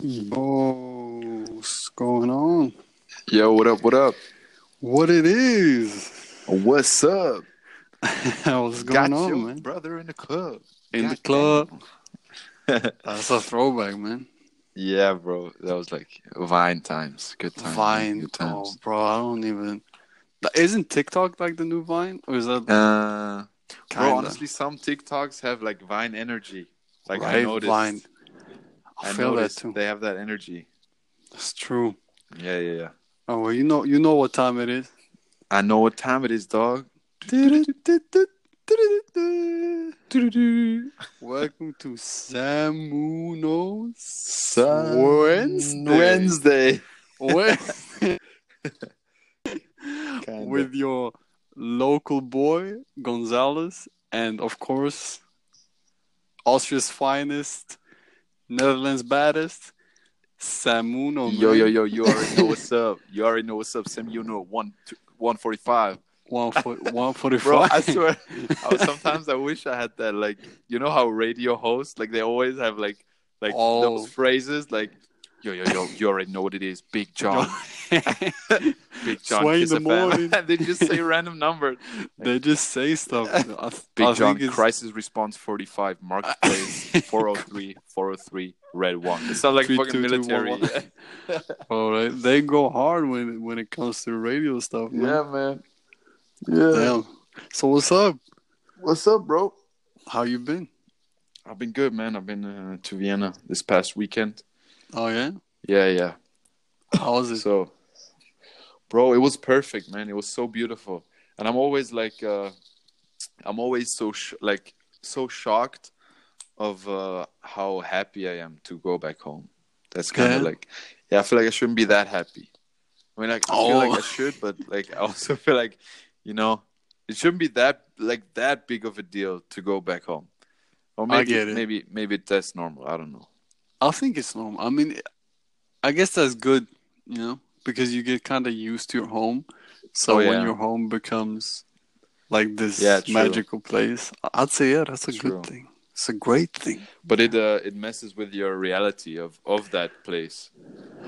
Yo, what's going on? Yo, what up? What up? What it is? What's up? what's Got going on, your man? brother in the club. In the club. That's a throwback, man. yeah, bro. That was like Vine times. Good times. Vine. Good Oh, times. bro, I don't even. Isn't TikTok like the new Vine? Or is that Uh, bro, honestly, some TikToks have like Vine energy. Like I right? noticed. Vine. I, I feel that too. they have that energy. That's true. Yeah, yeah, yeah. Oh, well, you know, you know what time it is. I know what time it is, dog. Welcome to Samuno's Sun- Wednesday. Wednesday. With your local boy Gonzalez, and of course, Austria's finest, Netherlands baddest, Samuno. Yo, man. yo, yo, yo, you already know what's up. You already know what's up, Sam. You know, one, two, 145. One for, one forty Bro. I swear, I sometimes I wish I had that. Like, you know how radio hosts, like, they always have, like, like Oh. those phrases, like, yo, yo, yo, you already know what it is. Big John, Big John, Sway in the morning. they just say random numbers. they just say stuff. I, Big I John, Crisis Response 45, Marketplace 403, 403, Red 1. It sounds like Three, fucking two, two, military. one, one. All right, they go hard when when it comes to radio stuff. Man. yeah, man. Yeah. Damn. So what's up? What's up, bro? How you been? I've been good, man. I've been uh, to Vienna this past weekend. Oh yeah. Yeah, yeah. How was it? So, bro, it was perfect, man. It was so beautiful, and I'm always like, uh, I'm always so sh- like so shocked of uh, how happy I am to go back home. That's kind of Yeah. like, yeah, I feel like I shouldn't be that happy. I mean, like, I feel like Oh. I should, but like, I also feel like, you know, it shouldn't be that like that big of a deal to go back home. Or I maybe, get it. maybe, maybe that's normal. I don't know. I think it's normal. I mean, I guess that's good, you know, because you get kind of used to your home. So Oh, when your home becomes like this Yeah, magical place, I'd say yeah, that's a True. good thing. It's a great thing. but it uh, it messes with your reality of of that place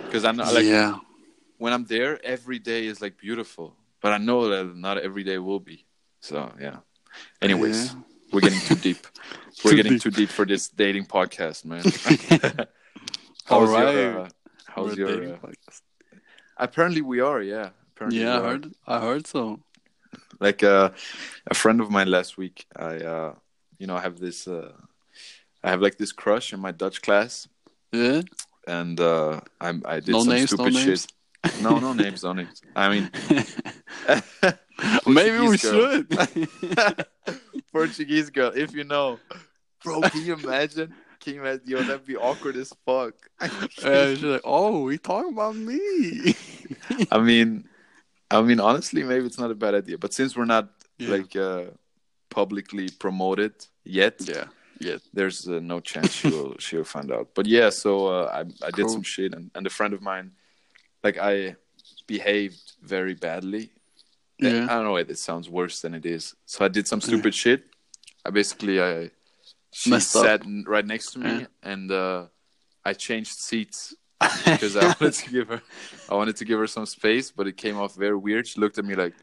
because i know like yeah, when i'm there every day is like beautiful but i know that not every day will be so yeah anyways Yeah. We're getting too deep we're Too getting deep. too deep for this dating podcast man All how's right. your, uh, We're your dating uh, podcast. apparently we are yeah apparently Yeah, I we are. heard. I heard so. like uh, a friend of mine last week i uh you know i have this uh i have like this crush in my dutch class Yeah. and uh i i did No some names, no stupid names? shit no no names no names i mean Maybe we girl. should. portuguese girl if you know bro can you imagine can you imagine yo that'd be awkward as fuck Uh, she's like, oh, we talking about me. i mean i mean honestly maybe it's not a bad idea but since we're not Yeah. like uh publicly promoted yet yeah. Yeah. there's uh, no chance she will she will find out. But yeah, so uh, I I did Cool. some shit, and, and a friend of mine, like I behaved very badly. Yeah. I don't know. Why it sounds worse than it is. So I did some stupid shit. I basically I she Messed sat n- right next to me, Yeah. and uh, I changed seats because I wanted to give her I wanted to give her some space, but it came off very weird. She looked at me like.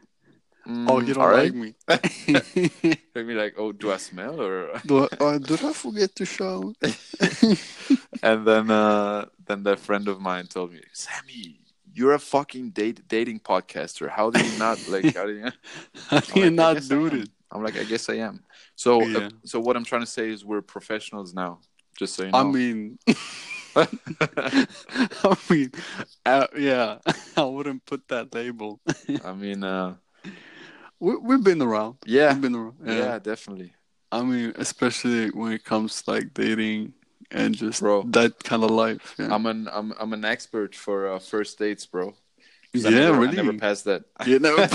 "Mm, oh, you don't all like me. Looked at me like, oh, do I smell or? do I, uh, did I forget to show? and then uh then that friend of mine told me sammy you're a fucking date dating podcaster how do you not like how do you How do you like, not do this? i'm like i guess i am so uh, so what i'm trying to say is we're professionals now just so you know I mean, I mean, uh, yeah, I wouldn't put that label. i mean uh we, we've been around. yeah We've been around. yeah, Yeah. definitely I mean, especially when it comes to like dating and just Bro. that kind of life. Yeah, i'm an i'm i'm an expert for uh, first dates bro I yeah never, really. I never passed that You know,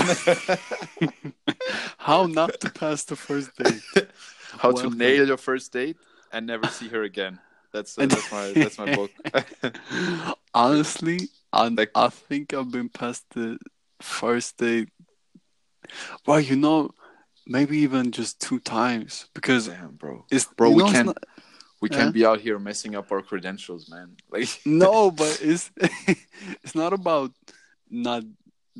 how not to pass the first date? how Well to nail your first date and never see her again that's uh, that's my that's my book Honestly, I Like- I think I've been past the first date. Well, you know, maybe even just two times because Damn, bro. it's Bro, we know, can't- not- We can't be out here messing up our credentials, man. Like No, but it's it's not about not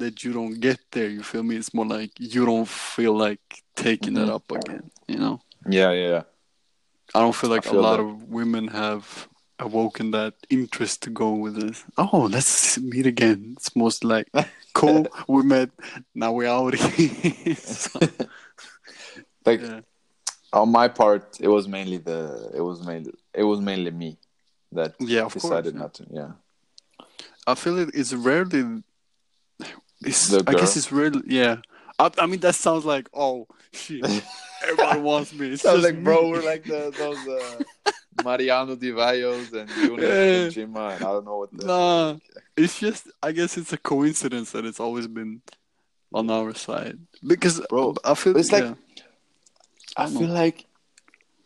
that you don't get there. You feel me? It's more like you don't feel like taking it Mhm. up again. You know, Yeah, yeah, yeah. I don't feel like feel a lot that. of women have awoken that interest to go with this. Oh, let's meet again. It's most like cool. we met. Now we're out. So, Like yeah. On my part, it was mainly the it was mainly it was mainly me that Yeah, of course, decided not to. Yeah. I feel it is rarely. It's, The I guess it's rarely. Yeah. I, I mean, that sounds like oh shit. Everybody wants me. It's Sounds like bro, we're like the those uh, Mariano Di Vallos and Yunus Yeah. and Jima, and I don't know what the Nah, it's just. I guess it's a coincidence that it's always been on our side because, Bro, I feel it's like- yeah. I feel like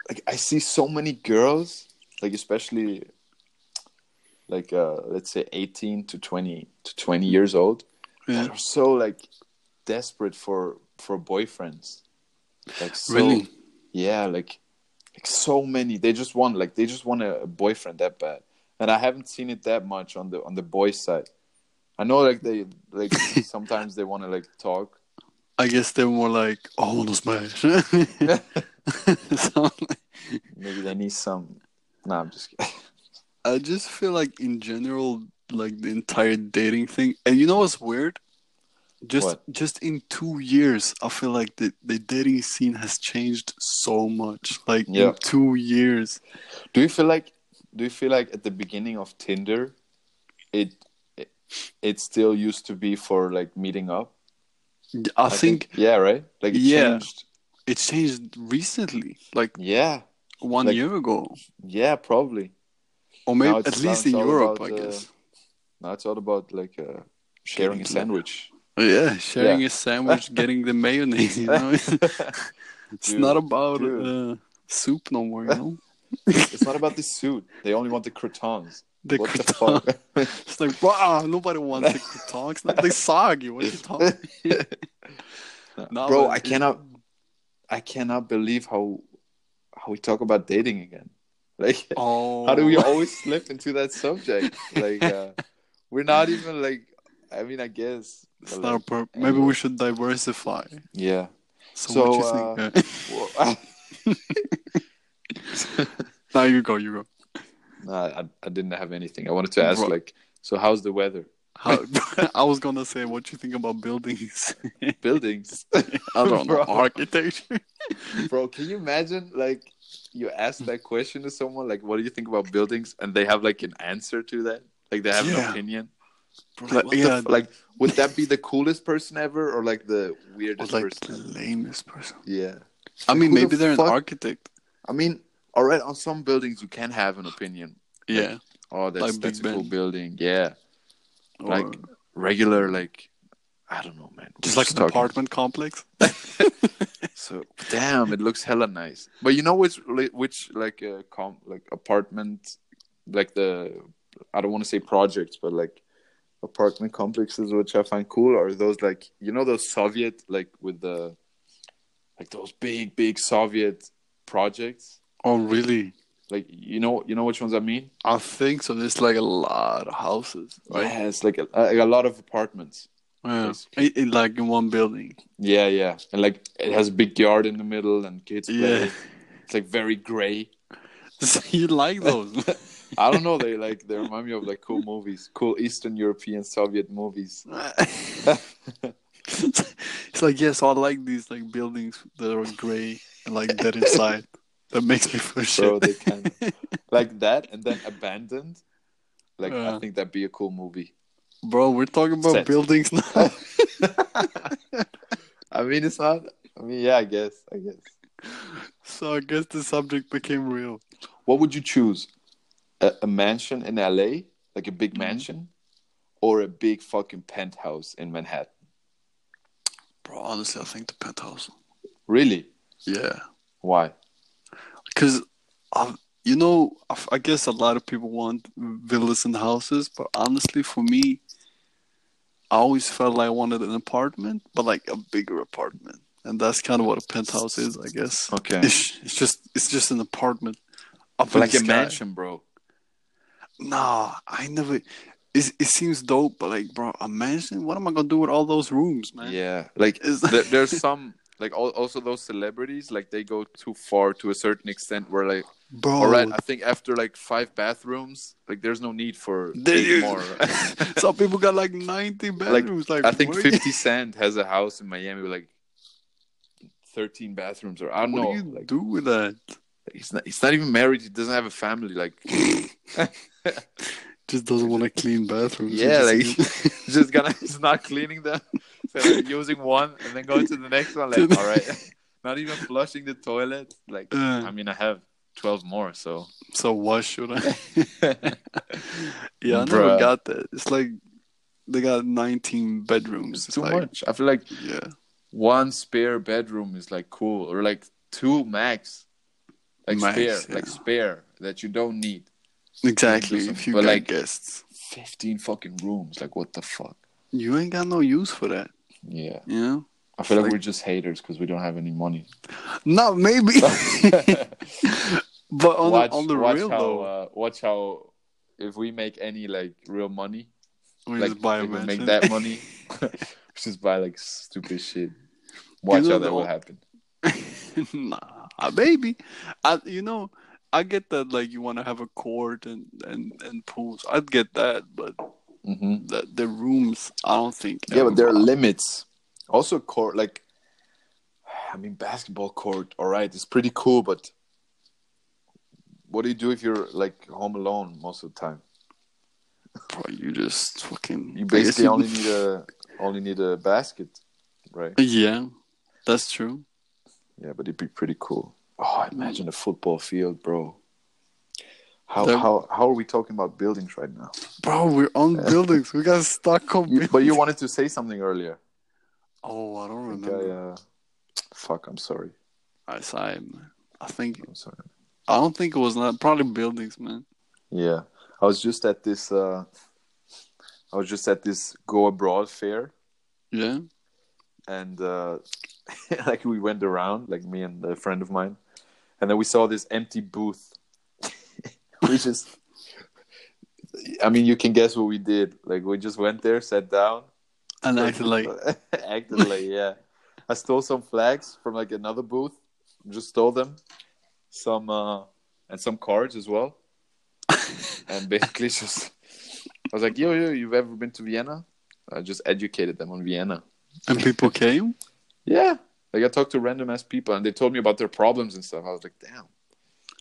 like I see so many girls, like especially like uh let's say 18 to 20 to 20 years old yeah. that are so like desperate for for boyfriends. Like so Really? yeah, like like so many. They just want like they just want a, a boyfriend that bad. And I haven't seen it that much on the on the boys side. I know like they like sometimes they want to like talk. I guess they're more like, oh, I want to smash. so, Maybe they need some Nah, I'm just kidding. I just feel like in general, like the entire dating thing, and you know what's weird? Just What? just in two years, I feel like the, the dating scene has changed so much. Like Yeah. in two years, Do you feel like do you feel like at the beginning of Tinder it it, it still used to be for like meeting up? I, think, yeah, right? Like it Yeah. changed. it changed recently, like Yeah. one Like- year ago, Yeah, probably. or maybe at least in Europe, about, I uh, guess. Now it's all about like uh, sharing a sandwich. Yeah, sharing yeah. a sandwich, getting the mayonnaise. You know, it's Dude, not about uh, soup no more. You know, it's not about the suit. They only want the croutons. The what croutons. It's like, wow, nobody wants the croutons. They soggy. What are you talking? No, Bro, I cannot I cannot believe how how we talk about dating again. Like Oh, how do we always slip into that subject? Like uh, we're not even like I mean I guess It's not a like, per- Maybe anyway. we should diversify. yeah. So, So, what you uh, think? Well, now you go. You go. Nah, I, I didn't have anything. I wanted to ask Bro. like so how's the weather? How, I was gonna say what do you think about buildings. Buildings. I don't know architecture. Bro, can you imagine like you ask that question to someone like what do you think about buildings and they have like an answer to that? Like they have an opinion? Bro, Like, the yeah, like would that be the coolest person ever or like the or weirdest person? the lamest person. Yeah. I mean, Who the maybe they're fuck- an architect. I mean, all right, on some buildings you can have an opinion. Yeah, Oh, that's Like that's a cool building. Yeah. or Like regular like I don't know, man. just We're like an talking- apartment complex. So damn, it looks hella nice. But you know which which like uh, com like apartment like the I don't want to say projects, but like apartment complexes which I find cool are those like you know those Soviet like with the like those big big Soviet projects. Oh, really? Like you know you know which ones I mean? I think so. There's like a lot of houses, right? Yeah, it's like a, like a lot of apartments. Yeah, in, like in one building. Yeah, yeah, and like it has a big yard in the middle and kids play. Yeah, It's like very gray. so you like those? I don't know. They like they remind me of like cool movies, cool Eastern European Soviet movies. it's like yes, I like these like buildings that are gray and like dead inside. That makes me feel. So they of like that, and then abandoned. Like I think that'd be a cool movie. Bro, we're talking about Set. buildings now. I mean, it's not. I mean, yeah, I guess. I guess. so I guess the subject became real. What would you choose? A, a mansion in LA, like a big Mhm. mansion, or a big fucking penthouse in Manhattan? Bro, honestly, I think the penthouse. Really? Yeah. Why? Because, you know, I, I guess a lot of people want villas and houses, but honestly, for me, I always felt like I wanted an apartment, but like a bigger apartment, and that's kind of what a penthouse is, I guess. Okay. It's, it's just it's just an apartment up like a sky. mansion, bro. Nah, I never. It, it seems dope, but like, bro, a mansion. What am I gonna do with all those rooms, man? Yeah, like Is- there, there's some like al- also those celebrities like they go too far to a certain extent where like bro. all right, I think after like five bathrooms, like there's no need for eight more. Some people got like ninety bedrooms. Like, I think 50 Cent has a house in Miami with like 13 bathrooms or I don't What know. do you like do with that? he's not he's not even married. He doesn't have a family. Like Just doesn't want to clean bathrooms. Yeah, like he's just gonna he's not cleaning them. So like, using one and then going to the next one. Like all right, not even flushing the toilet. Like Uh. I mean, I have 12 more. So so why should I? yeah, I never Bruh. got that. It's like they got nineteen bedrooms. it's It's too like, much. I feel like Yeah, one spare bedroom is like cool, or like two max, like Max, spare, yeah. like spare that you don't need. exactly. If you but, got like- guests, Fifteen fucking rooms, like what the fuck? you ain't got no use for that. Yeah, You know? I feel like, Like- we're just haters because we don't have any money. No, maybe. but on watch, the, on the watch real how, though, uh, watch how if we make any like real money, we like just buy a we make that money, just buy like stupid shit. Watch know how that will happen. nah, uh, maybe. I, you know, I get that. Like, you want to have a court and and and pools. I'd get that, but hmm the the rooms, I don't think. Yeah, but there are limits. Also, court like, I mean, basketball court. All right, it's pretty cool, but what do you do if you're like home alone most of the time? Bro, you just fucking. You basically only need a only need a basket, right? Yeah, that's true. Yeah, but it'd be pretty cool. Oh, imagine a football field, bro. How There- how how are we talking about buildings right now? Bro, we're on buildings. We got stuck on You, buildings. but you wanted to say something earlier. Oh, I don't remember. I, uh, fuck, I'm sorry. I man. I think I'm sorry. I don't think it was not probably buildings, man. Yeah, I was just at this. Uh, I was just at this go abroad fair, Yeah. and uh, like we went around, like me and a friend of mine, and then we saw this empty booth. We just, I mean, you can guess what we did. Like we just went there, sat down, And acted like acted like yeah. I stole some flags from like another booth. Just stole them, some uh, and some cards as well, and basically just I was like, yo yo, you've ever been to Vienna? I just educated them on Vienna. and people came. Yeah, like I talked to random ass people and they told me about their problems and stuff. I was like, damn.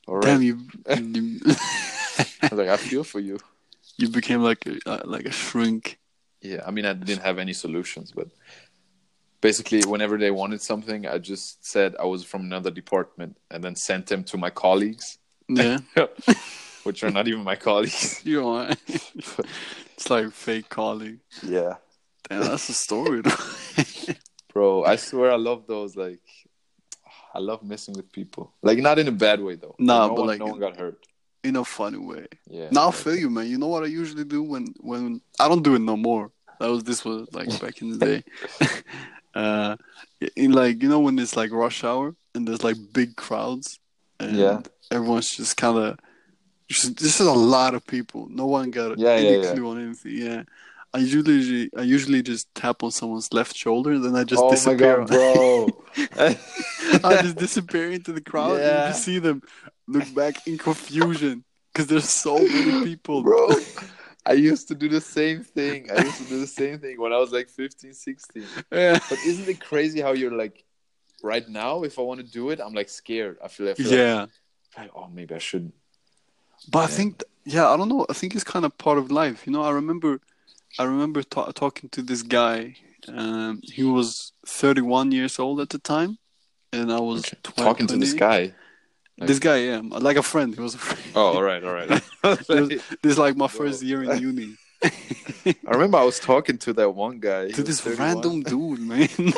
All right. Damn you! you I was like, I feel for you. you became like a uh, like a shrink. Yeah, I mean, I didn't have any solutions, but basically, whenever they wanted something, I just said I was from another department and then sent them to my colleagues, Yeah, which are not even my colleagues. you know. it's like fake colleague. Yeah, Damn, that's a story. bro, I swear I love those. Like, I love messing with people. Like, not in a bad way though. Nah, no but one, like- no one got hurt. in a funny way. Yeah. Now I feel you, man. You know what I usually do when when I don't do it no more. That was this was like back in the day. uh, in like you know when it's like rush hour and there's like big crowds and Yeah. everyone's just kind of. This is a lot of people. No one got Yeah, any yeah, yeah. clue on anything. Yeah, I usually I usually just tap on someone's left shoulder and then I just oh my disappear. god, bro! I just disappear into the crowd and Yeah. you see them look back in confusion because there's so many people. bro. I used to do the same thing. I used to do the same thing when I was like 15, 16. Yeah. But isn't it crazy how you're like, right now, if I want to do it, I'm like scared. I feel, I feel Yeah. like, oh, maybe I shouldn't. But I think, yeah, I don't know. I think it's kind of part of life. You know, I remember, I remember ta- talking to this guy. Um, he was 31 years old at the time, and I was 20, Talking to this guy. This guy, yeah, like a friend. He was a friend. Oh, all right, all right. This is like my first year in uni. I remember I was talking to that one guy. He to this 31. random dude, man.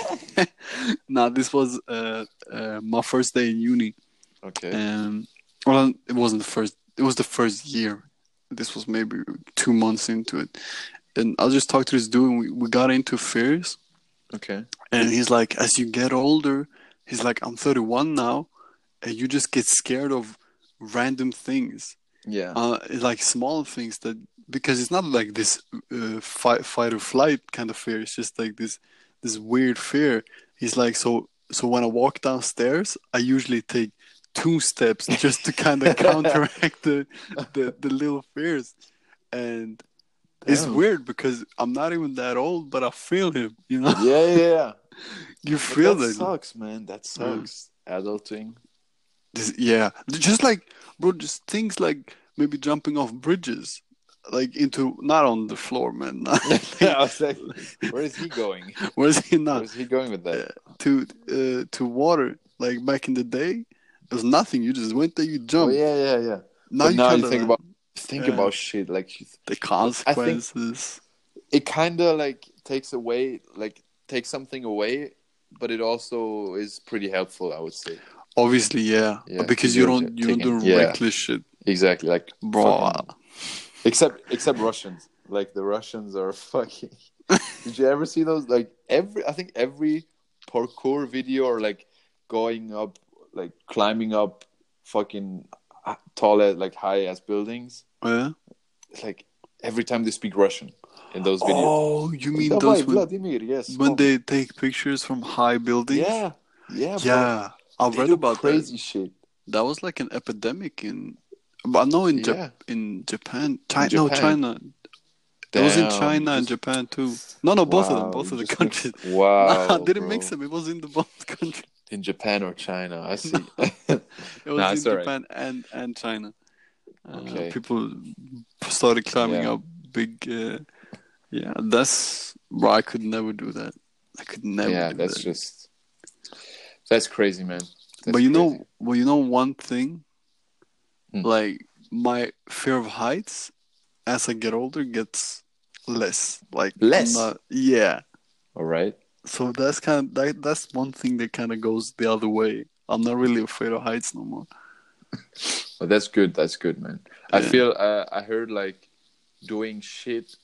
nah, this was uh, uh, my first day in uni. Okay. Um, well, it wasn't the first. It was the first year. This was maybe two months into it, and I just talked to this dude. And we we got into fears. Okay. and he's like, as you get older, he's like, I'm 31 now, and you just get scared of random things, Yeah. uh, like small things that because it's not like this uh, fight, fight or flight kind of fear. It's just like this this weird fear. He's like, so so when I walk downstairs, I usually take two steps just to kind of counteract the, the the little fears, and it's Damn. weird because I'm not even that old, but I feel him. You know, yeah, yeah. yeah. you But feel that it. sucks, man. That sucks. Adulting. This- yeah, just like bro, just things like maybe jumping off bridges, like into not on the floor, man. I was like, where is he going? Where's he not is he going with that? to uh, to water? Like back in the day, there's nothing. You just went there, you Oh jump. yeah, yeah, yeah. Now But you, now you think about think Yeah. about shit like the consequences. it kind of like takes away like takes something away, but it also is pretty helpful. I would say Obviously, yeah, Yeah, because you're don't you don't do reckless shit, exactly like bro. fucking- except except Russians. Like the Russians are fucking. Did you ever see those? Like every, I think every parkour video or like going up, like climbing up, fucking tall like high as buildings. Yeah. It's like every time they speak Russian in those videos. Oh, you mean those when, Vladimir? Yes. When oh. they take pictures from high buildings. Yeah. Yeah. Yeah. Bro. I they read about crazy that. shit. That was like an epidemic in, but no, in yeah. Jap- in Japan, China, in Japan. no China. Damn, it was in China and Japan too. No, no, both wow, of them, both of the countries. Wow, I didn't bro. mix them. It was in the both countries in Japan or China. I see. It was Nah, in. Japan and and China. Uh, Okay. People started climbing Yeah. up big. Uh, yeah, that's. Bro, I could never do that. I could never. yeah, that's that. just that's crazy, man. That's but you know, well, you know one thing. Hmm. Like my fear of heights, as I get older, gets less. Like Less? not- yeah. All right. So that's kind of that, that's one thing that kind of goes the other way. I'm not really afraid of heights no more. Well, that's good. That's good, man. I feel uh, I heard like doing shit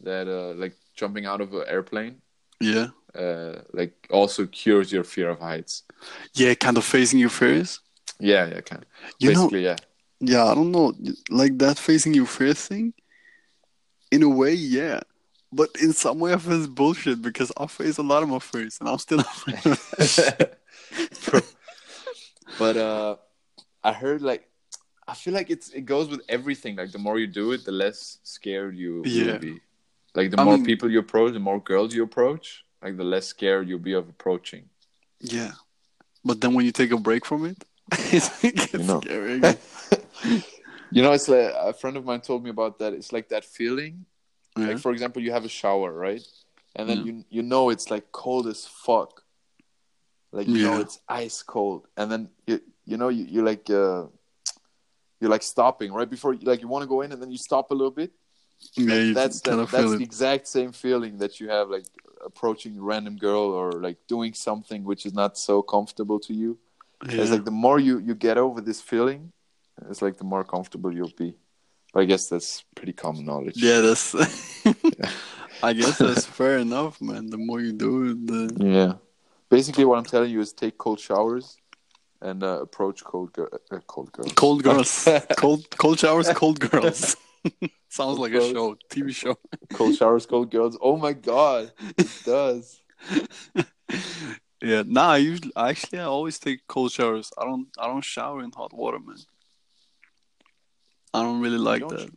that uh, like jumping out of an airplane Yeah. uh, like also cures your fear of heights. Yeah, kind of facing your fears. Yeah, yeah, kind. You know, yeah. yeah, I don't know, like that facing your fear thing. In a way, yeah, but in some way, I feel it's bullshit because I face a lot of my and I'm still afraid. Bro. but uh I heard like I feel like it's it goes with everything. Like the more you do it, the less scared you Yeah. will be. Like the I more mean- people you approach, the more girls you approach, like the less scared you'll be of approaching. yeah, but then when you take a break from it, it gets You know. scary. You know, it's like a friend of mine told me about that. It's like that feeling. Yeah. Like for example, you have a shower, right? And then Yeah. you you know it's like cold as fuck. Like you know it's ice cold, and then you you know you you like uh you're like stopping right before like you want to go in, and then you stop a little bit. yeah, that's that, that's the it. exact same feeling that you have like approaching a random girl or like doing something which is not so comfortable to you. Yeah. It's like the more you you get over this feeling, it's like the more comfortable you'll be. But I guess that's pretty common knowledge. yeah, that's. I guess that's fair enough, man. The more you do it, the Yeah. Basically, what I'm telling you is take cold showers and uh, approach cold gir- uh, cold girls. cold girls, cold cold showers, cold girls. Sounds like a show, TV show. cold showers, cold girls. Oh my god, it does. Yeah, nah. I usually, actually, I always take cold showers. I don't, I don't shower in hot water, man. I don't really like don't that.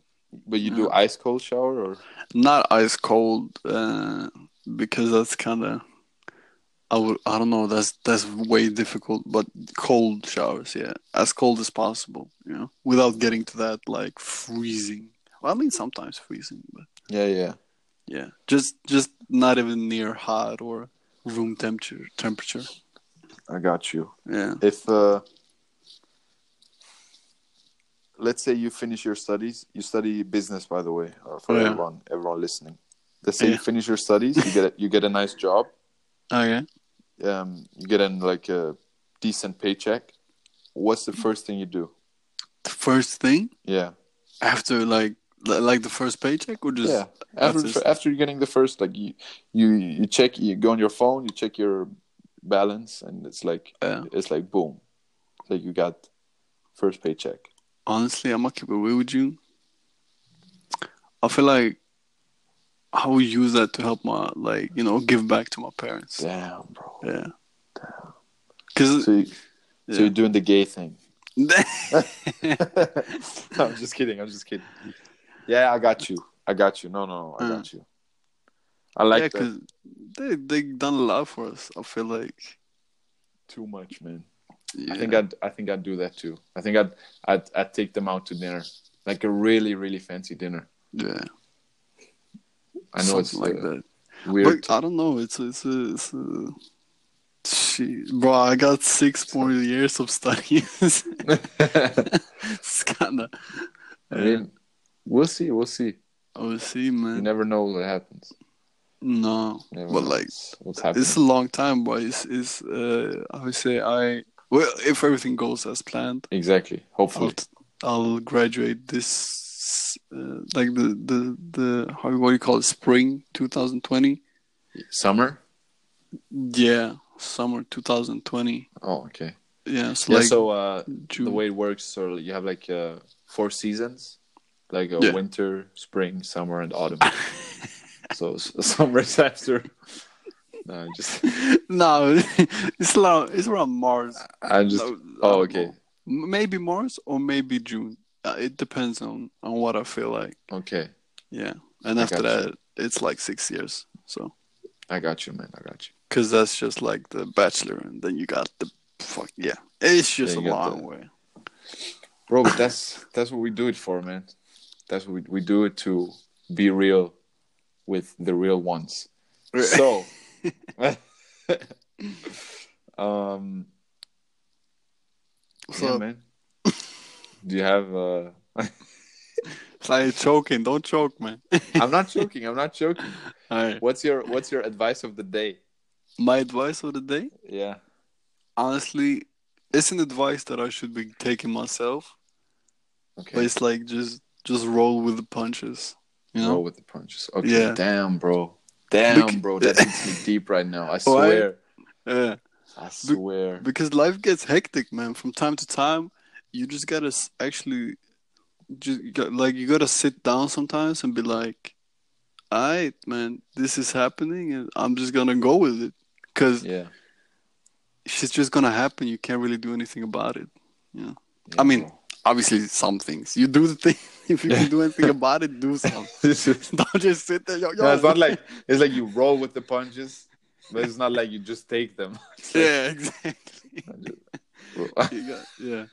But you do ice cold shower or Not ice cold, uh, because that's kind of. I would, I don't know. That's that's way difficult. But cold showers, yeah, as cold as possible, you know, without getting to that like freezing. Well, I mean, sometimes freezing, but yeah, yeah. yeah, just just not even near hot or room temperature. Temperature, I got you. yeah. If uh, let's say you finish your studies, you study business, by the way, uh, for Yeah. everyone, everyone listening. Let's say you finish your studies, you get a, you get a nice job, Okay. um, you get in like a decent paycheck. What's the first thing you do? The first thing Yeah, after like like the first paycheck or just yeah. After After- after you're getting the first, like you you you check, you go on your phone, you check your balance, and it's like Yeah. it's like boom, like you got first paycheck. Honestly, I'm gonna keep it real with you. I feel like I will use that to help my like you know give back to my parents. Damn, bro. Yeah. Damn. Cause So, you, so Yeah. you're doing the gay thing. I'm just kidding. I'm just kidding. Yeah, I got you. I got you. No, no, no. I Uh. got you. I like yeah, that cause they they done a lot for us. I feel like. too much, man. Yeah. I think I'd I think I'd do that too. I think I'd I'd I'd take them out to dinner, like a really really fancy dinner. yeah. I know it's like uh, that. weird. But I don't know. It's it's a, it's a shit, bro. I got six more years of studies. it's kind of. I mean, we'll see. We'll see. We'll see, man. You never know what happens. no, Never but like what's happening. it's a long time, but it's, it's uh, I would say I well if everything goes as planned, exactly. I'll Hopefully, I'll graduate this uh, like the the the how what do you call it spring 2020. summer. Yeah, summer 2020. Oh, okay. Yeah, so Yeah. like so uh, the way it works, so you have like uh, four seasons, like a Yeah. winter, spring, summer, and autumn. so summer is after. No, just no, it's around it's around Mars. I just. Oh, okay. Maybe Mars or maybe June. Uh, it depends on on what I feel like. okay. Yeah, and I after got you. that, it's like six years. So, I got you, man. I got you. because that's just like the Bachelor, and then you got the fuck. Yeah, it's just Yeah, a long the- way. bro but that's that's what we do it for man that's what we, we do it to be real with the real ones so um So yeah, man do you have uh like choking. Don't choke, man. i'm not joking i'm not right. what's your what's your advice of the day My advice of the day, yeah honestly, it's an advice that I should be taking myself. But okay it's like just just roll with the punches. You know? roll with the punches okay Yeah. damn bro damn bro that hits me deep right now i Why? swear Yeah. i swear Because life gets hectic, man. From time to time, you just gotta actually, just like you gotta sit down sometimes and be like, "Alright, man, this is happening, and I'm just gonna go with it." Because yeah, it's just gonna happen. You can't really do anything about it. yeah I mean, obviously, some things you do the thing. If you can do anything about it, do something. Don't just sit there. Yo, yo. No, it's not like it's like you roll with the punches, but it's not like you just take them. Yeah, exactly. You got, yeah,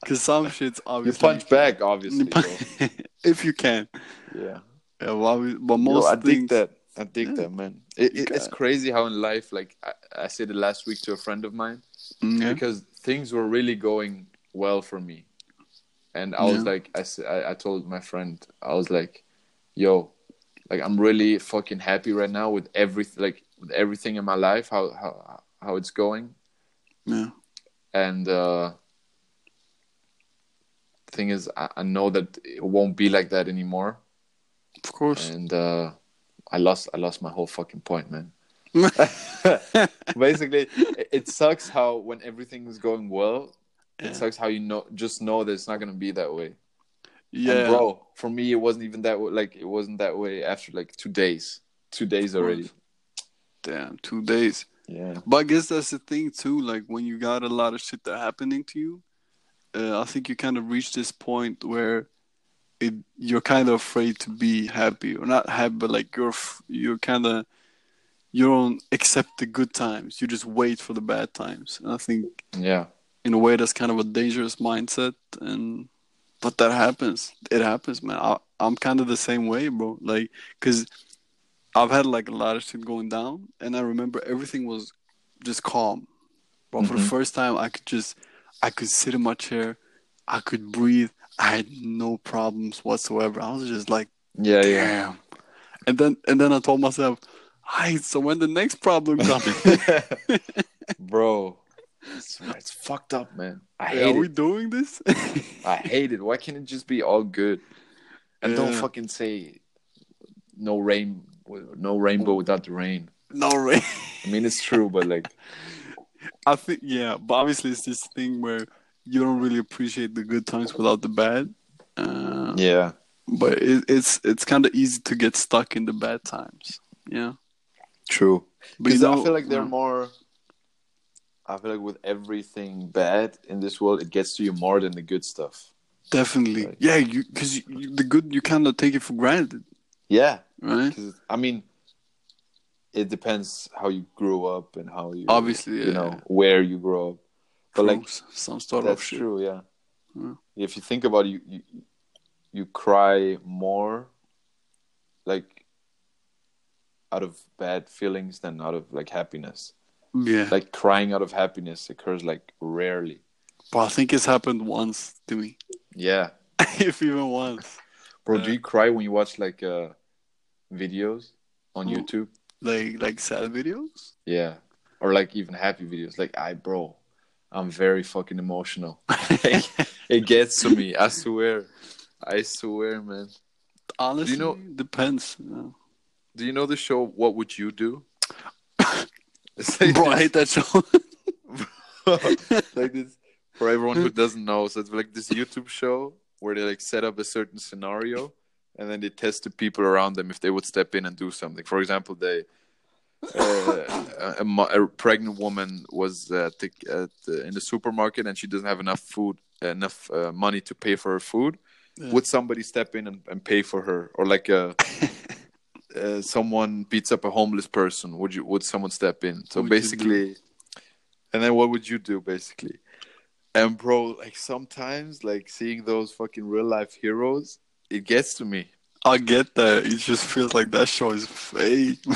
because some shit's obviously you punch back, obviously. If you can. Yeah, Yeah, well, we- but Yo, most I dig things, that. I think Yeah. that, man. It, it, it's crazy how in life, like I, I said it last week to a friend of mine, Mm, yeah. because things were really going well for me, and I was Yeah. like, I told my friend, I was like, yo, like I'm really fucking happy right now with everything, like with everything in my life, how how how it's going. yeah, and uh thing is I, I know that it won't be like that anymore of course. and uh i lost i lost my whole fucking point man basically it, it sucks how when everything is going well Yeah. it sucks how you know just know that it's not gonna be that way yeah, and bro for me it wasn't even that way like it wasn't that way after like two days two days already damn, two days. yeah But I guess that's the thing too. Like when you got a lot of shit that happening to you, uh, I think you kind of reach this point where it you're kind of afraid to be happy or not happy, but like you're you're kind of you don't accept the good times. You just wait for the bad times. And I think yeah in a way that's kind of a dangerous mindset and but that happens. It happens man. I, i'm kind of the same way bro. Like because i've had like a lot of shit going down and i remember everything was just calm. But for the Mhm. first time i could just i could sit in my chair i could breathe i had no problems whatsoever. I was just like yeah yeah. And then and then i told myself hi so when the next problem comes? Bro it's, it's fucked up man i hate. are hate we it doing this I hate it. Why can't it just be all good? And don't fucking say no rain, no rainbow without the rain. no rain. I mean, it's true, but like, I think yeah, but obviously it's this thing where you don't really appreciate the good times without the bad. Uh, Yeah. But it, it's it's kind of easy to get stuck in the bad times. Yeah. True. Because I feel like they're uh, more. I feel like with everything bad in this world, it gets to you more than the good stuff. definitely. Right. Yeah, you because you, you, the good you cannot take it for granted, Yeah. right? I mean, it depends how you grew up and how you Obviously, you yeah, know yeah. where you grow up. But like some sort that's of shit. true, yeah. Yeah. If you think about it, you, you you cry more, like out of bad feelings than out of like happiness. Yeah, Like crying out of happiness occurs like rarely. but I think it's happened once to me, Yeah, if even once. bro. Yeah. Do you cry when you watch like uh videos on Oh. YouTube? Like like sad videos. Yeah, or like even happy videos. Like I, bro, I'm very fucking emotional. it gets to me. I swear. I swear, man. Honestly, you know- depends. Do you know the show What Would You Do? It's like Bro, I hate that show. like this for everyone who doesn't know. So it's like this YouTube show where they like set up a certain scenario and then they test the people around them if they would step in and do something. For example, they uh, a, mo- a pregnant woman was at the, at the, in the supermarket and she doesn't have enough food, enough uh, money to pay for her food. Yeah. Would somebody step in and, and pay for her, or like a uh, someone beats up a homeless person? Would you? Would someone step in? So What would you basically, and then what would you do basically? And bro, like sometimes, like seeing those fucking real life heroes, it gets to me. I get that. It just feels like that show is fake.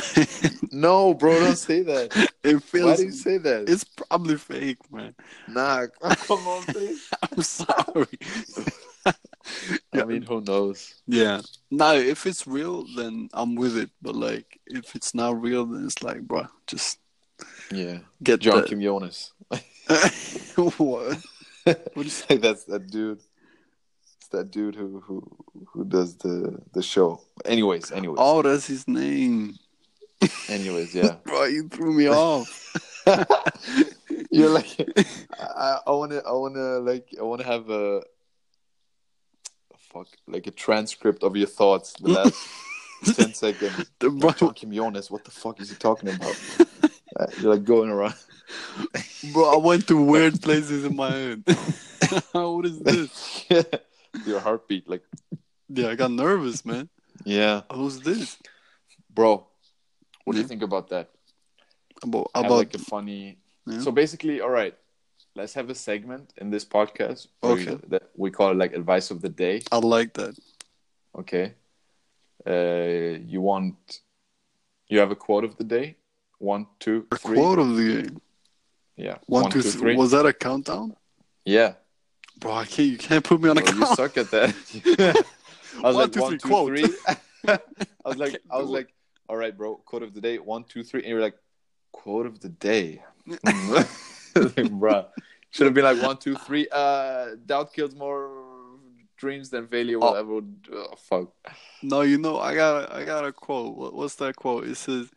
No, bro, don't say that. it feels. Why do you say that? It's probably fake, man. Nah, come on, please. I'm sorry. I mean, who knows? Yeah. No, if it's real, then I'm with it. But like, if it's not real, then it's like, bro, just Yeah, get John the... Kim Jonas. what? What you say? That's that dude. It's that dude who who who does the the show. Anyways, anyways, Oh, that's his name. anyways, yeah. Bro, you threw me off. You're like, I, I wanna, I wanna, like, I wanna have a, fuck, like a transcript of your thoughts. The last ten seconds. The bro, John Jonas, what the fuck is he talking about? Uh, you're like going around. bro, I went to weird places in my head. what is this? Your heartbeat, like, Yeah, I got nervous, man. yeah, Who's this? bro. What do you think about that? About have about like a funny. Yeah. So basically, all right, let's have a segment in this podcast. where we- that we call it like advice of the day. I like that. Okay. Uh, you want? You have a quote of the day. One, two, A three. quote of the game. Yeah. One, two, three. Was that a countdown? Yeah. Bro, I can't. You can't put me on a Bro, you suck at that. I was One, like two, one, three, two, quote. three. I was like, can't I was it. like, all right, bro. Quote of the day. One, two, three. And you're like, quote of the day. like, bro, should have been like one, two, three. Uh, doubt kills more dreams than failure will Oh. ever. Oh, fuck. No, you know, I got, a, I got a quote. What, what's that quote? It says,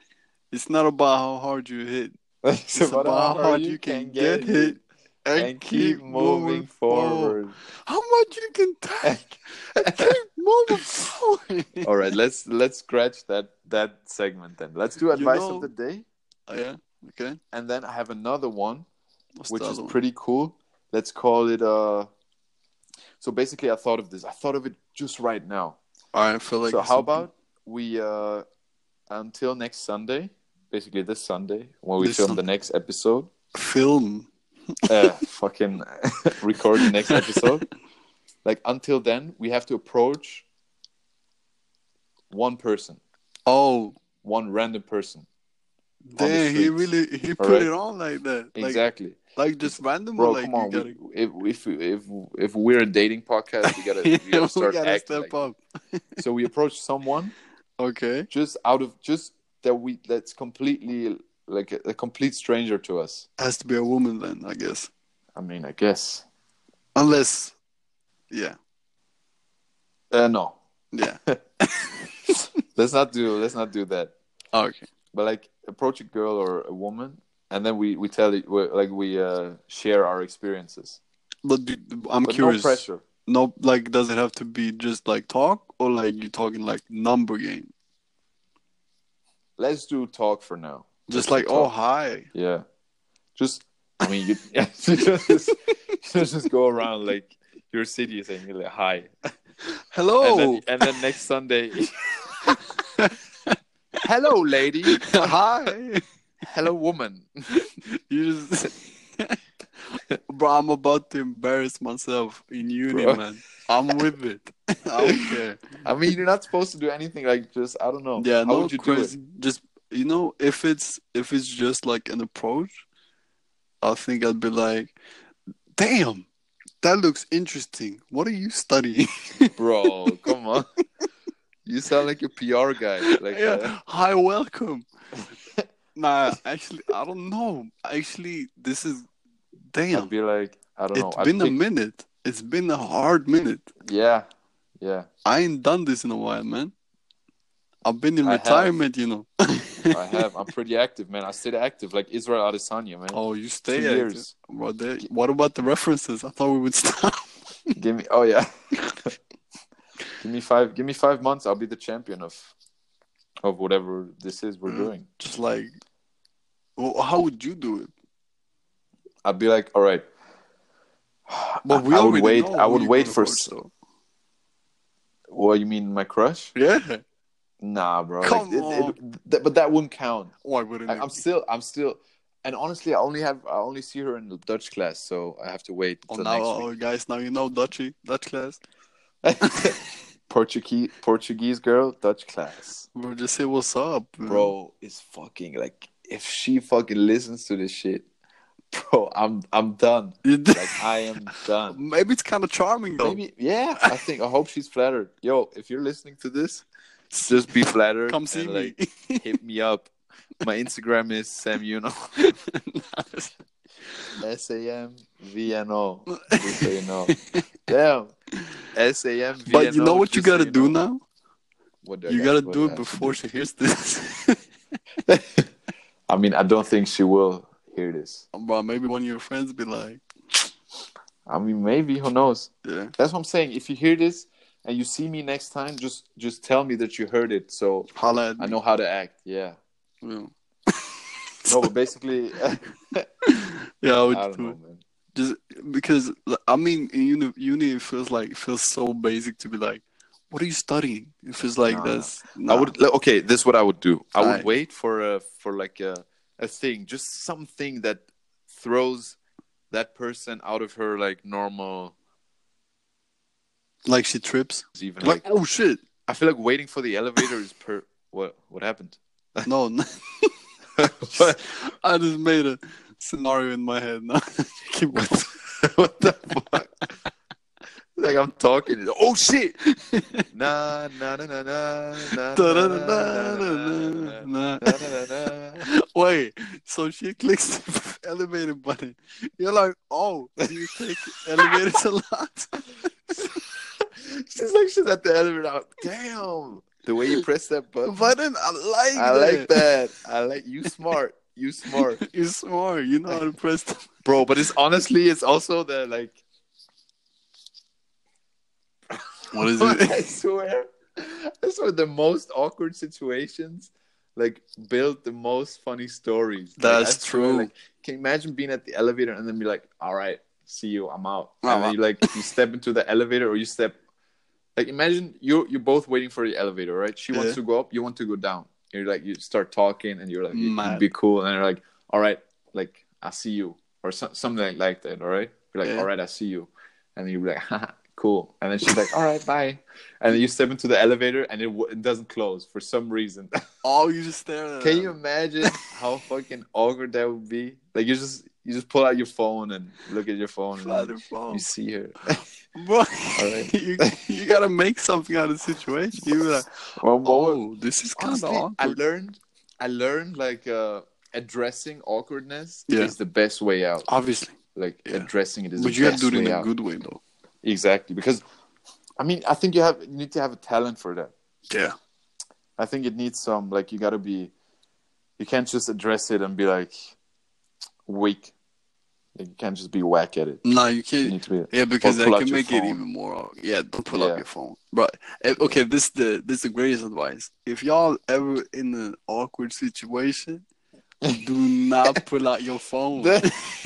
"It's not about how hard you hit. it's It's about how hard you can get hit and keep moving forward. How much you can take and keep moving forward." All right, let's let's scratch that that segment then. Let's do advice know- of the day, Oh, yeah. Okay. and then I have another one What's which is one? pretty cool. Let's call it uh. So basically, I thought of this. I thought of it just right now. I feel like. so how something- about we uh until next Sunday, basically this Sunday when we This film Sunday. the next episode, film? uh, fucking record the next episode. Like until then, we have to approach one person, Oh, one random person. damn! He really he put Alright. it on like that. Like, Exactly, like just random. bro. like come on, gotta, we, if if if if we're a dating podcast, we gotta we gotta start acting step like up. So we approach someone Okay. just out of just that we that's completely like a, a complete stranger to us. Has to be a woman then, I guess. I mean, I guess. Unless, yeah, Uh, no, yeah. let's not do let's not do that. okay. But like approach a girl or a woman, and then we we tell it like we uh, share our experiences. But do, I'm but curious. no pressure. No, like, does it have to be just like talk, or like you're talking like number game? Let's do talk for now. Just Let's like, oh hi, Yeah. Just, I mean, you, yeah, you just, you just go around like your city saying like, hi. hello, And, then, and then next Sunday, hello, lady. hi. Hello, woman. You just, bro. I'm about to embarrass myself in uni, Bro. man. I'm with it. I. I mean, you're not supposed to do anything like just, I don't know. Yeah, How no would you crazy. do Just you know, if it's if it's just like an approach, I think I'd be like, "Damn, that looks interesting. What are you studying?" Bro, come on. You sound like a PR guy. Like, yeah, uh, hi, welcome. Nah, actually, I don't know. Actually, this is damn. I'd be like, I don't know. It's been a minute. It's been a hard minute. Yeah, yeah. I ain't done this in a while, man. I've been in I have. retirement, you know. I have. I'm pretty active, man. I stayed active, like Israel Adesanya, man. oh, you stay Two active. years. Well, there- what about the references? I thought we would stop. Give me. Oh yeah. give me five. Give me five months. I'll be the champion of, of whatever this is we're Mm. doing. Just like, well, how would you do it? I'd be like, all right. But we I would wait. I would wait for. coach, s- What you mean, my crush? Yeah. Nah, bro. Come Like, it- it- on. th- but that wouldn't count. Oh, Why wouldn't I, it? I'm still. I'm still. And honestly, I only have. I only see her in the Dutch class, so I have to wait Oh, now, next oh, guys, now you know Dutchy, Dutch class. Portuguese Portuguese girl, Dutch class. Bro, just say what's up, man. bro it's fucking like if she fucking listens to this shit bro i'm i'm done like i am done Maybe it's kind of charming though. maybe yeah i think i hope she's flattered yo if you're listening to this just be flattered Come see and, me. like hit me up my instagram is sam uno s-a-m-v-n-o just so you know damn s-a-m-v-n-o but you know what you so gotta do know. now? what do You got- gotta do it before she hears this. I mean i don't think she will hear this Bro, maybe one of your friends be like, I mean, maybe who knows? yeah. That's what I'm saying. If you hear this and you see me next time, just just tell me that you heard it, so Holla I know how to act. Yeah. Yeah. No, but basically, Yeah, I would I do know, it. man. Just because I mean, in uni, uni it feels like it feels so basic to be like, "What are you studying?" It feels like Nah. that's. I would okay. This is what I would do. I would Alright. wait for a for like a a thing, just something that throws that person out of her like normal. like she trips. Even Like, like, oh shit! I feel like waiting for the elevator is per. What what happened? No, no. I just made a scenario in my head. Now keep going. what the fuck? Like I'm talking. Oh shit! Na na na na na na na na na na. Wait, so she clicks the elevator button. You're like, oh, do you take elevators a lot? She's like she's at the elevator. Damn, the way you press that button. Button, I like I that. like that. I like you. Smart. You smart, You're smart. You know how to press the bro. But it's honestly, it's also the like. What is it? I swear, I swear, the most awkward situations like build the most funny stories. That's swear, true. Like, can you imagine being at the elevator and then be like, "All right, see you, I'm out," Oh, and then you like you step into the elevator or you step. Like imagine you you're both waiting for the elevator, right? She Yeah. wants to go up, you want to go down. You're like you start talking and you're like you'd be cool and you're like, all right, like I see you or so, something like, like that. All right, you're like, Yeah. all right, I see you, and then you're like, Haha, cool. And then she's like, all right, bye. And then you step into the elevator and it, w- it doesn't close for some reason. Oh, you just stare at Can you imagine how fucking awkward that would be? Like you just you just pull out your phone and look at your phone and her phone. you see her. Bro, right. you, you gotta make something out of the situation. You're like, well, oh, this is kind of I learned I learned like uh, addressing awkwardness Yeah. is the best way out. Obviously. Like Yeah. addressing it is But you have to do it in a out. good way, though. Exactly because I mean I think you have you need to have a talent for that. Yeah. I think it needs some like you got to be. You can't just address it and be like weak. Like, you can't just be whack at it. No, you You can't. to be. Yeah, because that can make it even more. Yeah, don't pull Yeah. up your phone. But eh, okay, this the this the greatest advice. If y'all ever in an awkward situation, do not pull out your phone.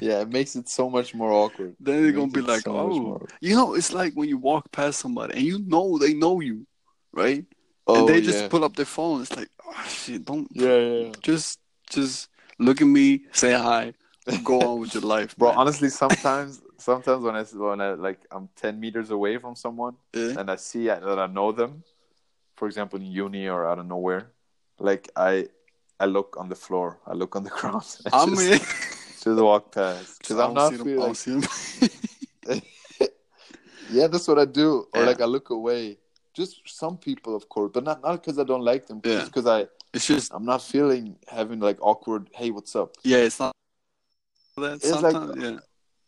yeah, it makes it so much more awkward. then they're gonna be like, so oh, you know, it's like when you walk past somebody and you know they know you, right? oh, and they just yeah. pull up their phone. It's like, oh shit, don't yeah, yeah, yeah. just just look at me, say hi, go on with your life, Bro, man. honestly, sometimes, sometimes when I when I like I'm ten meters away from someone Yeah. and I see that I know them, for example, in uni or out of nowhere, like I, I look on the floor, I look on the ground, and I just, mean, just walk past because I I'm don't not feeling I don't like, yeah, that's what I do, or Yeah. like I look away. Just some people, of course, but not not because I don't like them, Yeah. just because I It's just I'm not feeling having like awkward. Hey, what's up? yeah, it's not that It's like- yeah.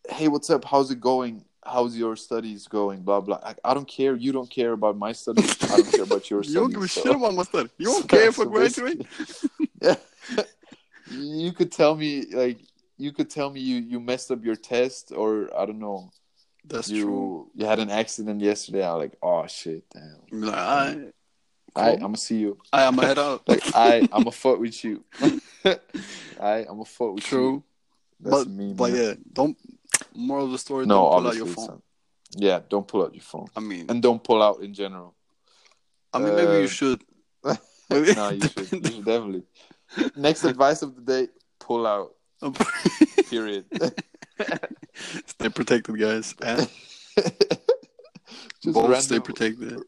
hey, what's up? How's it going? How's your studies going? Blah blah. I, I don't care. You don't care about my studies. I don't care about your You don't studies. give a so- shit about my study. You don't care if I graduate. Yeah. you could tell me like you could tell me you you messed up your test or I don't know. That's you true. you had an accident yesterday. I'm like, oh shit, damn. Like, I, I I'm gonna see you. I, I'm head out. Like I I'm gonna fuck with you. I I'm a fuck with you. True, but me. but yeah, don't. Moral of the story: no, don't pull out your phone. Yeah, don't pull out your phone. I mean, And don't pull out in general. I mean, maybe uh, you should. Maybe- no, you should. You should definitely. Next advice of the day: pull out. Period. stay protected, guys. And Just random, stay protected.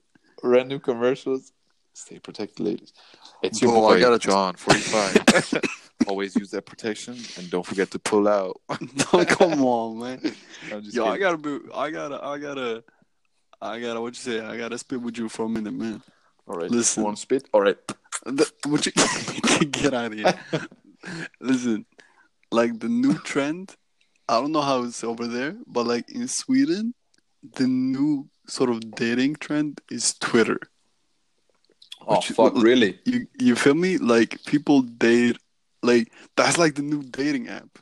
random commercials. Stay protected, ladies. It's your boy, I gotta- John, forty-five. Always use that protection, and don't forget to pull out. no, come on, man. Yo, I gotta be. I gotta. I gotta. I gotta. What you say? I gotta spit with you for a minute, man. All right, listen. One spit. All right. The, what you get out of here? Listen, like the new trend. I don't know how it's over there, but like in Sweden, the new sort of dating trend is Twitter. Oh Which- fuck! Really? You you feel me? Like people date, like that's like the new dating app,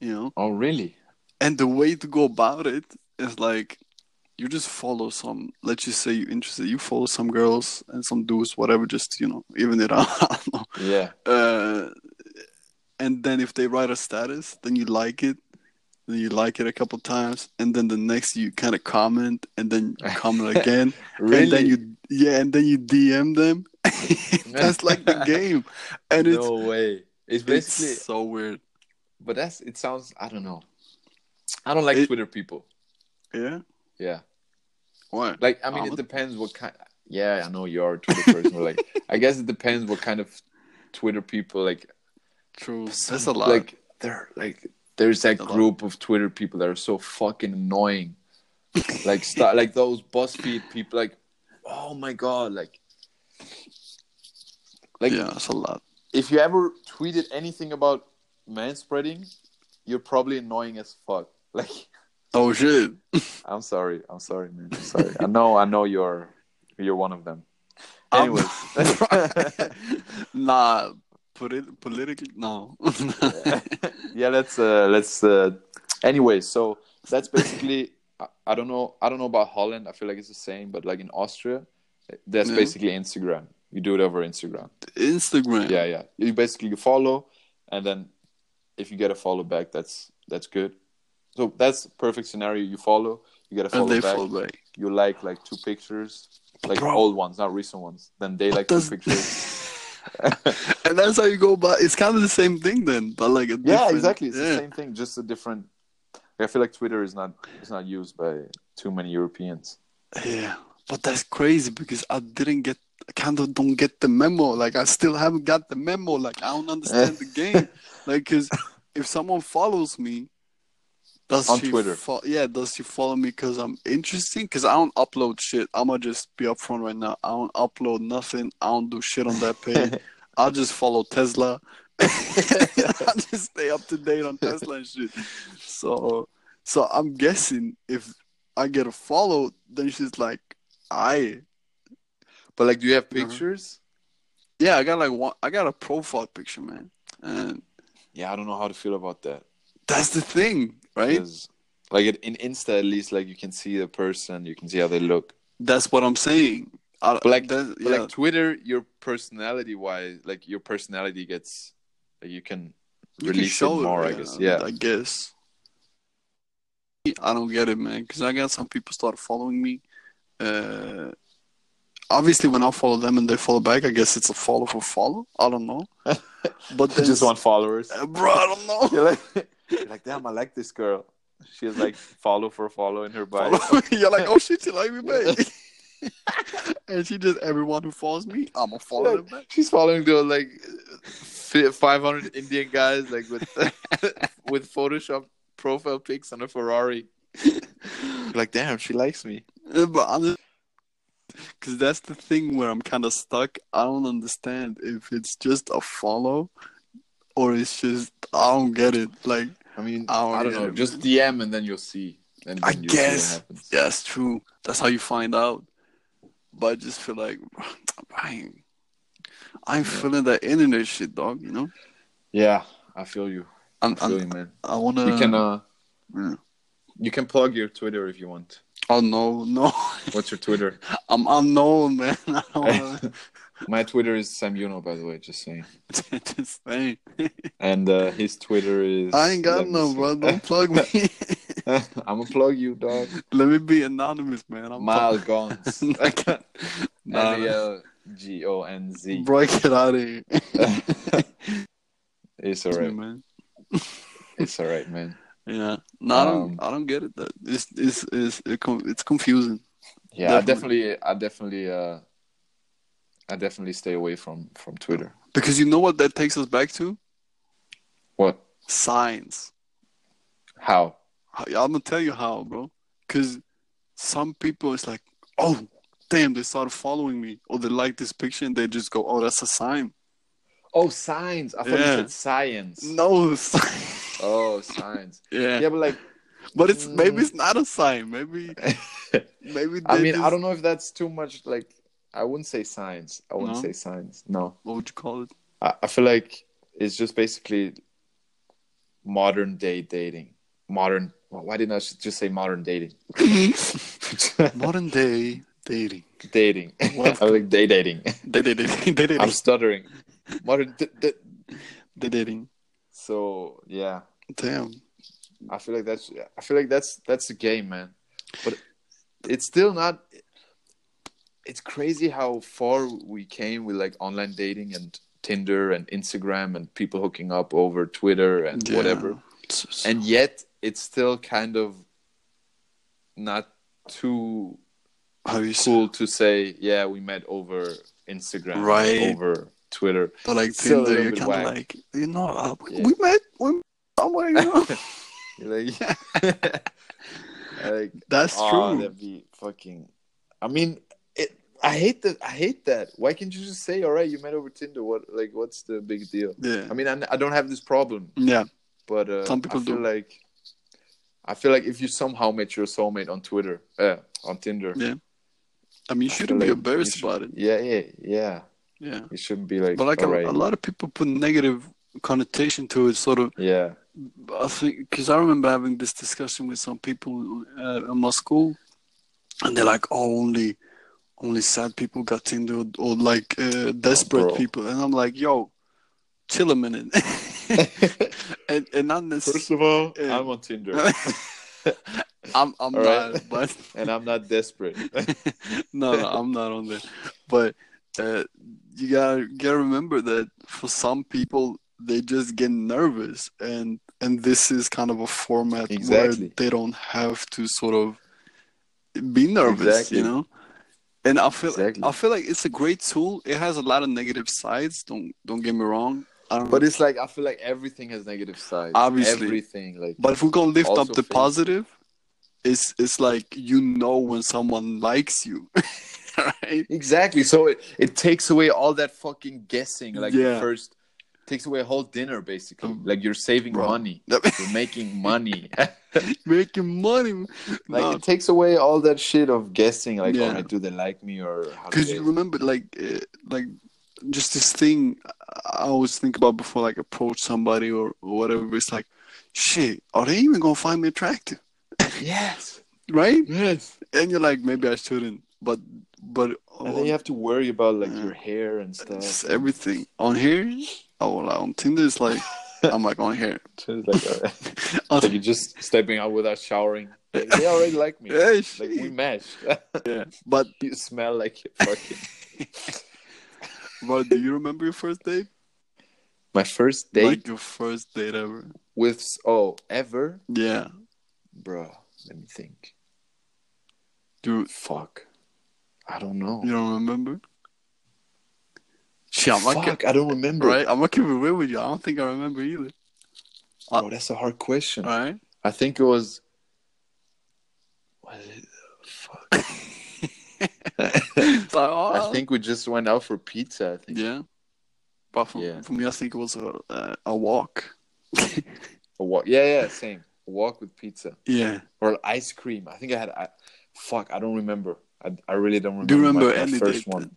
you know. Oh really? And the way to go about it is like you just follow some. Let's just say you're interested. You follow some girls and some dudes, whatever. Just you know, even it out. I don't know. Yeah. Uh, and then if they write a status, then you like it. Then you like it a couple times, and then the next you kind of comment, and then you comment again, Really? and then you yeah, and then you DM them. that's like the game, and it's, no way. It's basically, it's so weird. but that's it. Sounds. I don't know. I don't like It- Twitter people. Yeah, Yeah. why? Like I mean, it depends what kind. Yeah, I know you're a Twitter person, but like, I guess it depends what kind of Twitter people like. True, that's a lot. Like they're like there's that group of Twitter people that are so fucking annoying. like start like those BuzzFeed people. Like, oh my god, like, like yeah, that's a lot. If you ever tweeted anything about manspreading, you're probably annoying as fuck. Like, Oh shit! I'm sorry, I'm sorry, man. I'm sorry. I know, I know you're you're one of them. Anyways. nah, polit- politically, no. yeah let's uh let's uh anyway so that's basically I, I don't know i don't know about holland i feel like it's the same but like in austria that's Yeah. basically instagram you do it over instagram Instagram. yeah yeah you basically you follow and then if you get a follow back that's that's good so that's perfect scenario you follow you get a follow and they back fall back. you like like two pictures like Bro. old ones not recent ones then they like two pictures and that's how you go about. It's kind of the same thing then, but like a yeah exactly it's yeah. the same thing just a different i feel like twitter is not is not used by too many europeans Yeah, but that's crazy because I didn't get, I kind of don't get the memo. Like I still haven't got the memo. Like I don't understand the game. Like, cause if someone follows me, does On she Twitter. fo- yeah, does she follow me because I'm interesting? Cause I don't upload shit. I'ma just be upfront right now. I don't upload nothing. I don't do shit on that page. I'll just follow Tesla. I just stay up to date on Tesla and shit. So, so I'm guessing if I get a follow, then she's like, I but like do you have Uh-huh. pictures yeah, I got like one. I got a profile picture, man, and yeah i don't know how to feel about that That's the thing, right? like it, in Insta, at least, like you can see the person, you can see how they look. That's what I'm saying. I, But like, that- but yeah. like Twitter, your personality wise, like your personality gets, like you can You can release it more. I guess. Yeah. I guess. I don't get it, man. Because I got some people started following me. Uh, obviously, when I follow them and they follow back, I guess it's a follow for follow. I don't know. But then, just want followers. Uh, bro, I don't know. You're like, you're like, damn, I like this girl. She has like follow for follow in her bio. You're like, oh shit, you like me, and she just everyone who follows me, I'm gonna follow them back. She's following those like 500 Indian guys like with with Photoshop profile pics on a Ferrari. You're like, damn, she likes me. Uh, But I'm because that's the thing where I'm kind of stuck. I don't understand if it's just a follow or it's just I don't get it. Like, I mean, I don't I don't know. it, Just DM and then you'll see. And I you'll guess. happens. yeah, true. That's how you find out. But I just feel like I'm, I ain't feeling that internet shit, dog. You know, Yeah, I feel you. I'm, I feel I'm you, man. I wanna. You can uh, yeah. you can plug your Twitter if you want. Oh no, no. What's your Twitter? I'm unknown, man. I wanna. My Twitter is Sam Yuno, by the way. Just saying. just saying. And uh, his Twitter is. I ain't got no, see. bro. Don't plug me. I'm gonna plug you, dog. Let me be anonymous, man. I'm Mal Gons. Nah. M A L G O N Z. Bro, get out of here. It's alright. man. It's alright, man. Yeah. No, I don't. Um, I don't get it. That it's it's it's it's confusing. Yeah, Definitely. I definitely, I definitely, uh, I definitely stay away from from Twitter. Because you know what that takes us back to? What? Signs. How? I'm gonna tell you how, bro. Because some people, it's like, oh, damn, they started following me, or they like this picture, and they just go, oh, that's a sign. Oh, signs. I thought Yeah. you said science. No. Oh, signs. yeah. Yeah, but like, But it's maybe Mm. it's not a sign. Maybe maybe. I mean, just- I don't know if that's too much. Like, I wouldn't say signs. I wouldn't No? say signs. No, What would you call it? I, I feel like it's just basically modern day dating. Modern. well, Why didn't I just say modern dating? Modern day dating. dating. What? I like day dating. They dating. They dating. I'm stuttering. Modern. D- d- dating. so yeah, Damn. I feel like that's. I feel like that's that's the game, man. But it's still not. It's crazy how far we came with like online dating and Tinder and Instagram and people hooking up over Twitter and Yeah. whatever. And yet it's still kind of not too how you say? cool to say, yeah, we met over Instagram, Right. over Twitter. But like Tinder, you're kind of like, you know, uh, we, Yeah. we met, we met somewhere, you know. Like, like That's oh, true. that'd be fucking. I mean, it. I hate that. I hate that. Why can't you just say, all right, you met over Tinder? What, like, what's the big deal? Yeah. I mean, I, I don't have this problem, yeah. but uh, Some people I feel do. like. I feel like if you somehow met your soulmate on Twitter, uh, on Tinder, Yeah. I mean, you shouldn't be like embarrassed should- about it. Yeah, yeah, yeah. Yeah. You shouldn't be like, But like a, right, a lot of people put negative connotation to it, sort of. yeah, I think because I remember having this discussion with some people uh, in my school, and they're like, "Oh, only, only sad people got Tinder, or, or like uh, desperate bro. people," and I'm like, "Yo, chill a minute," and and not necessarily. First of all, Yeah. I'm on Tinder, I'm I'm All not, right. but and I'm not desperate. no, no, I'm not on there. But uh, you gotta gotta remember that for some people, they just get nervous, and and this is kind of a format Exactly. where they don't have to sort of be nervous, Exactly. you know. And I feel Exactly. I feel like it's a great tool. It has a lot of negative sides. Don't don't get me wrong. But it's like I feel like everything has negative sides. Obviously. everything like. But if we're gonna lift up the positive, it's it's like you know when someone likes you, right? Exactly. So it, it takes away all that fucking guessing. Like Yeah. the first takes away a whole dinner basically. Um, like you're saving bro. money. You're making money. Making money, like No. it takes away all that shit of guessing. Like, Yeah. all right, do they like me or because you remember like uh, like just this thing I always think about before like approach somebody or, or whatever. It's like shit, are they even gonna find me attractive? Yes. Right? Yes. And you're like, maybe I shouldn't. But but And then you have to worry about like Yeah. your hair and just stuff. everything on here. Oh, like, on Tinder it's like I'm like on here. Like, uh, like you're just stepping out without showering. Like, they already like me. yeah, Like we match. yeah. But you smell like you fucking. but do you remember your first date? My first date Like your first date ever? with oh ever, Yeah. bro. Let me think. Dude, Fuck. I don't know. you don't remember? Shit, I'm Fuck, I don't remember. right. I'm gonna keep real with you. I don't think I remember either. Oh, that's a hard question. Right, I think it was. What is it? Fuck. Like, oh, I think we just went out for pizza. I think. Yeah. But for, Yeah. for me, I think it was a uh, a walk. A walk. Yeah, yeah, same. A walk with pizza yeah. or ice cream. I think I had. I, fuck, I don't remember. I, I really don't remember. Do you remember my, my any first date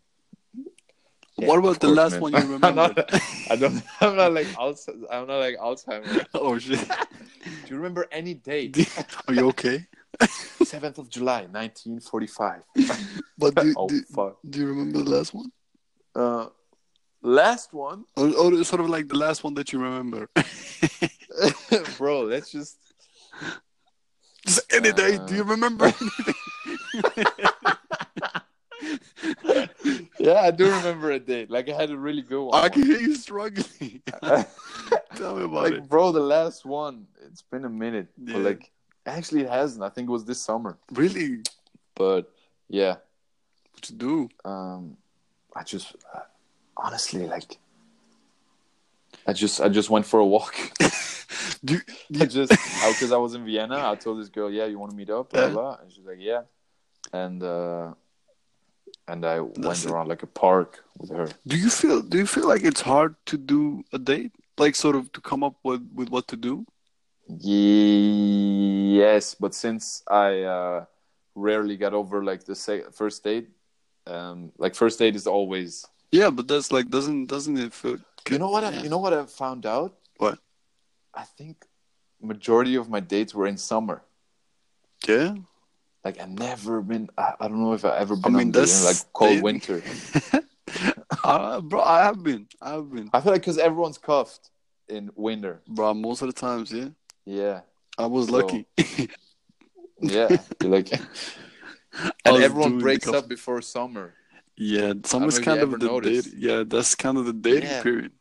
one? What about the course, last man. one you I'm remember? not, I don't. I'm not like Alzheimer's. I'm not like Alzheimer's. oh shit. Do you remember any date? Are you okay? Seventh of July, 1945. But do, oh do, fuck. do you remember the last one? Uh, last one, Or, or sort of like the last one that you remember? bro. Let's just. Just any day. Uh, Do you remember anything? Yeah, I do remember a date. Like I had a really good one. I can hear you struggling. Tell me about like, it. bro, the last one. It's been a minute, Yeah. but like, actually, it hasn't. I think it was this summer. Really? But yeah, What you do? um, I just uh, honestly like, I just I just went for a walk. Do I just because I was in Vienna. I told this girl, "Yeah, you want to meet up?" Blah Yeah. blah. And she's like, "Yeah," and uh, and I That's went it. around like a park with her. do you feel do you feel like it's hard to do a date? Like sort of to come up with with what to do? Yes, but since I uh, rarely got over like the se- first date, um, like first date is always. Yeah, but that's like doesn't doesn't it feel? You know what? I, you know what I found out? What? I think majority of my dates were in summer. Yeah. Like I've never been. I, I don't know if I've ever been mean, on date in that's like cold dating. winter. uh, bro, I have been. I have been. I feel like because everyone's cuffed in winter. Bro, most of the times, yeah. Yeah, I was So- lucky. yeah. You're like, I and everyone breaks up before summer. Yeah, summer's kind of the noticed. date. Yeah, that's kind of the dating Yeah. period.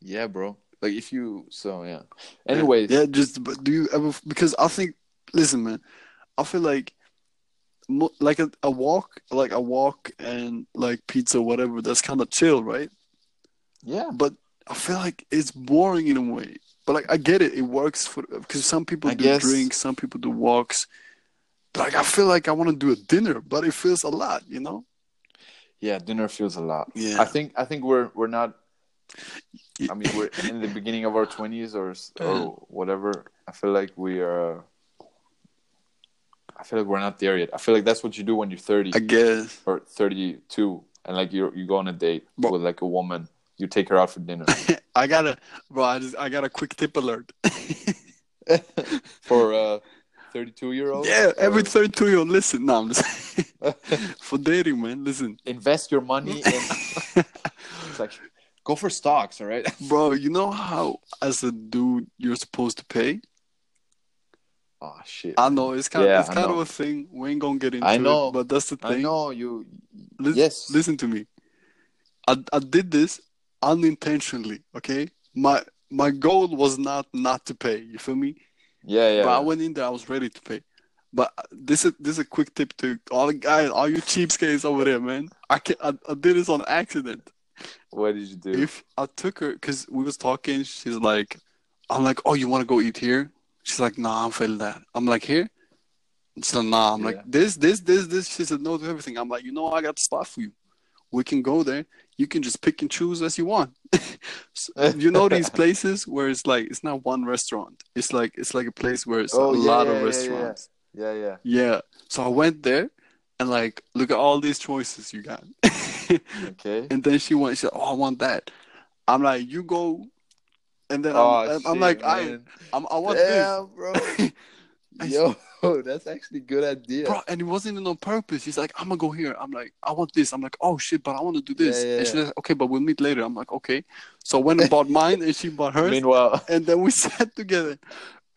Yeah, bro. Like if you so yeah. Anyways, yeah, just but do you ever? Because I think, listen, man, I feel like, like a, a walk, like a walk and like pizza, whatever. That's kind of chill, right? yeah. But I feel like it's boring in a way. But like I get it, it works for because some people I do guess- drinks, some people do walks. Like I feel like I want to do a dinner, but it feels a lot, you know. Yeah, dinner feels a lot. Yeah. I think I think we're we're not. I mean, we're in the beginning of our twenties or or uh-huh. whatever. I feel like we are. I feel like we're not there yet. I feel like that's what you do when you're thirty I guess. or thirty-two, and like you you go on a date But- with like a woman. You take her out for dinner I got a bro. I just I got a quick tip alert. for a thirty-two-year-old. yeah, every thirty-two year old listen. No, I'm just for dating, man. Listen, invest your money in. it's like go for stocks, all right? bro. You know how as a dude you're supposed to pay. Oh shit! I know it's kind Yeah, of it's I kind of a thing. We ain't gonna get into I know. it, but that's the thing. I know you. Lis- yes. Listen to me. I I did this unintentionally. Okay, my my goal was not not to pay. You feel me? Yeah, yeah. But I went in there. I was ready to pay. But this is this is a quick tip to all the guys, all you cheapskates over there, man. I can I, I did this on accident. what did you do? If I took her, cause we was talking, she's like, I'm like, oh, you want to go eat here? She's like, nah, I'm feeling that. I'm like, here? She's like, nah. I'm Yeah. like, this, this, this, this. She said no to everything. I'm like, you know, I got the spot for you. We can go there. You can just pick and choose as you want. So, you know these places where it's like it's not one restaurant. It's like it's like a place where it's Oh, a yeah, lot yeah, of restaurants. Yeah, yeah. Yeah. So I went there and like, look at all these choices you got. Okay. and then she went, she said, Oh, I want that. I'm like, you go and then Oh, I'm, I'm shit, like, I. I'm, I want this, bro. Yo, that's actually a good idea. bro. And it wasn't even on purpose. He's like, I'm gonna go here. I'm like, I want this. I'm like, oh shit, but I want to do this. Yeah, yeah, and she's like, okay, but we'll meet later. I'm like, okay. So I went and bought mine, and she bought hers, Meanwhile, and then we sat together.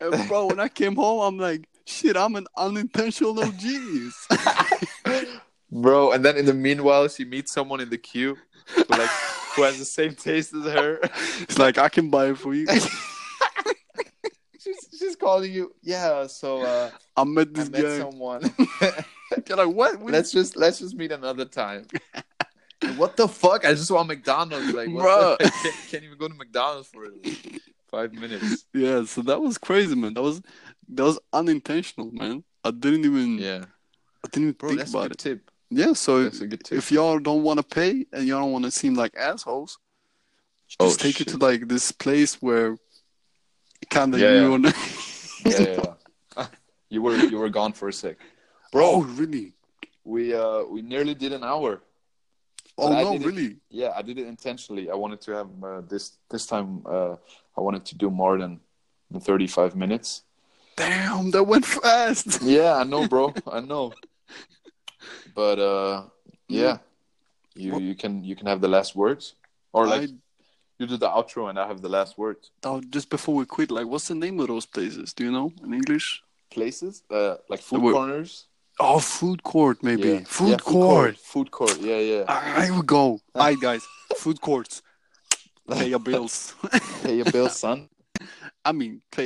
And bro, when I came home, I'm like, shit, I'm an unintentional genius. bro, and then in the meanwhile, she meets someone in the queue, like who has the same taste as her. it's like I can buy it for you. she's she's calling you. Yeah, so uh, I met I this met guy. someone. You're like, what? What- let's just let's just meet another time. what the fuck? I just want McDonald's. Like, bro, the, can't, can't even go to McDonald's for like, five minutes. Yeah, so that was crazy, man. That was that was unintentional, man. I didn't even Yeah, I didn't even bro, think about it. tip. Yeah, so That's a good tip. if y'all don't want to pay and y'all don't want to seem like assholes, just Oh, take it to like this place where kind of Yeah, you yeah. yeah, yeah, you were you were gone for a sec, bro. oh, really? We uh we nearly did an hour. Oh no, really? Yeah, I did it intentionally. I wanted to have uh, this this time. Uh, I wanted to do more than than thirty five minutes. Damn, that went fast. Yeah, I know, bro. I know. But uh, yeah, you What- you can you can have the last words, or like I, you do the outro and I have the last words. oh, just before we quit, like, what's the name of those places? Do you know in English? Places, uh, like food Wait. corners. Oh, food court, maybe. Yeah. Food, Yeah, court. Food court. Yeah, yeah. I here we go. All right, guys. Food courts. Pay your bills. Pay your bills, son. I mean, pay